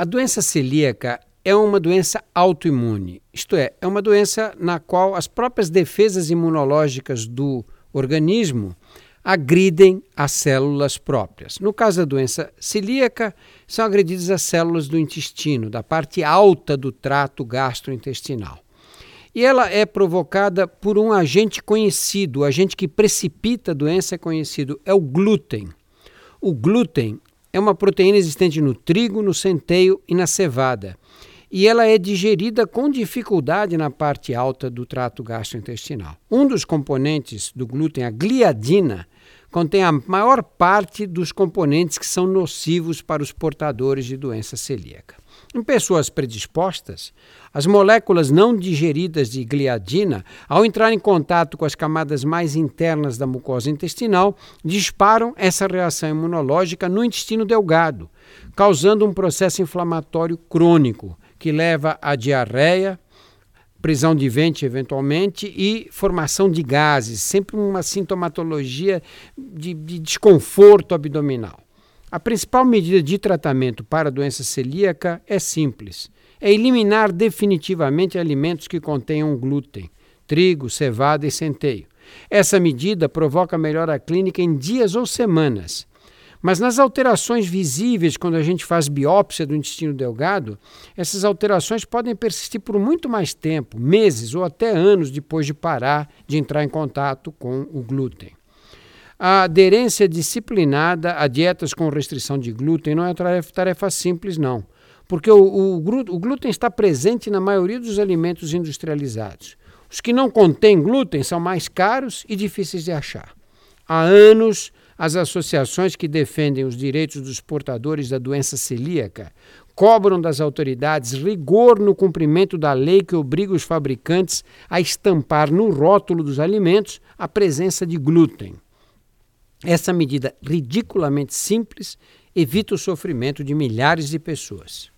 A doença celíaca é uma doença autoimune, isto é, é uma doença na qual as próprias defesas imunológicas do organismo agridem as células próprias. No caso da doença celíaca, são agredidas as células do intestino, da parte alta do trato gastrointestinal. E ela é provocada por um agente conhecido, o agente que precipita a doença é conhecido, é o glúten. O glúten é uma proteína existente no trigo, no centeio e na cevada. E ela é digerida com dificuldade na parte alta do trato gastrointestinal. Um dos componentes do glúten, a gliadina, contém a maior parte dos componentes que são nocivos para os portadores de doença celíaca. Em pessoas predispostas, as moléculas não digeridas de gliadina, ao entrar em contato com as camadas mais internas da mucosa intestinal, disparam essa reação imunológica no intestino delgado, causando um processo inflamatório crônico que leva à diarreia, prisão de ventre eventualmente e formação de gases, sempre uma sintomatologia de, de desconforto abdominal. A principal medida de tratamento para a doença celíaca é simples: é eliminar definitivamente alimentos que contenham glúten, trigo, cevada e centeio. Essa medida provoca melhora clínica em dias ou semanas. Mas nas alterações visíveis, quando a gente faz biópsia do intestino delgado, essas alterações podem persistir por muito mais tempo, meses ou até anos depois de parar de entrar em contato com o glúten. A aderência disciplinada a dietas com restrição de glúten não é tarefa, tarefa simples, não, porque o, o, o glúten está presente na maioria dos alimentos industrializados. Os que não contêm glúten são mais caros e difíceis de achar. Há anos, as associações que defendem os direitos dos portadores da doença celíaca cobram das autoridades rigor no cumprimento da lei que obriga os fabricantes a estampar no rótulo dos alimentos a presença de glúten. Essa medida ridiculamente simples evita o sofrimento de milhares de pessoas.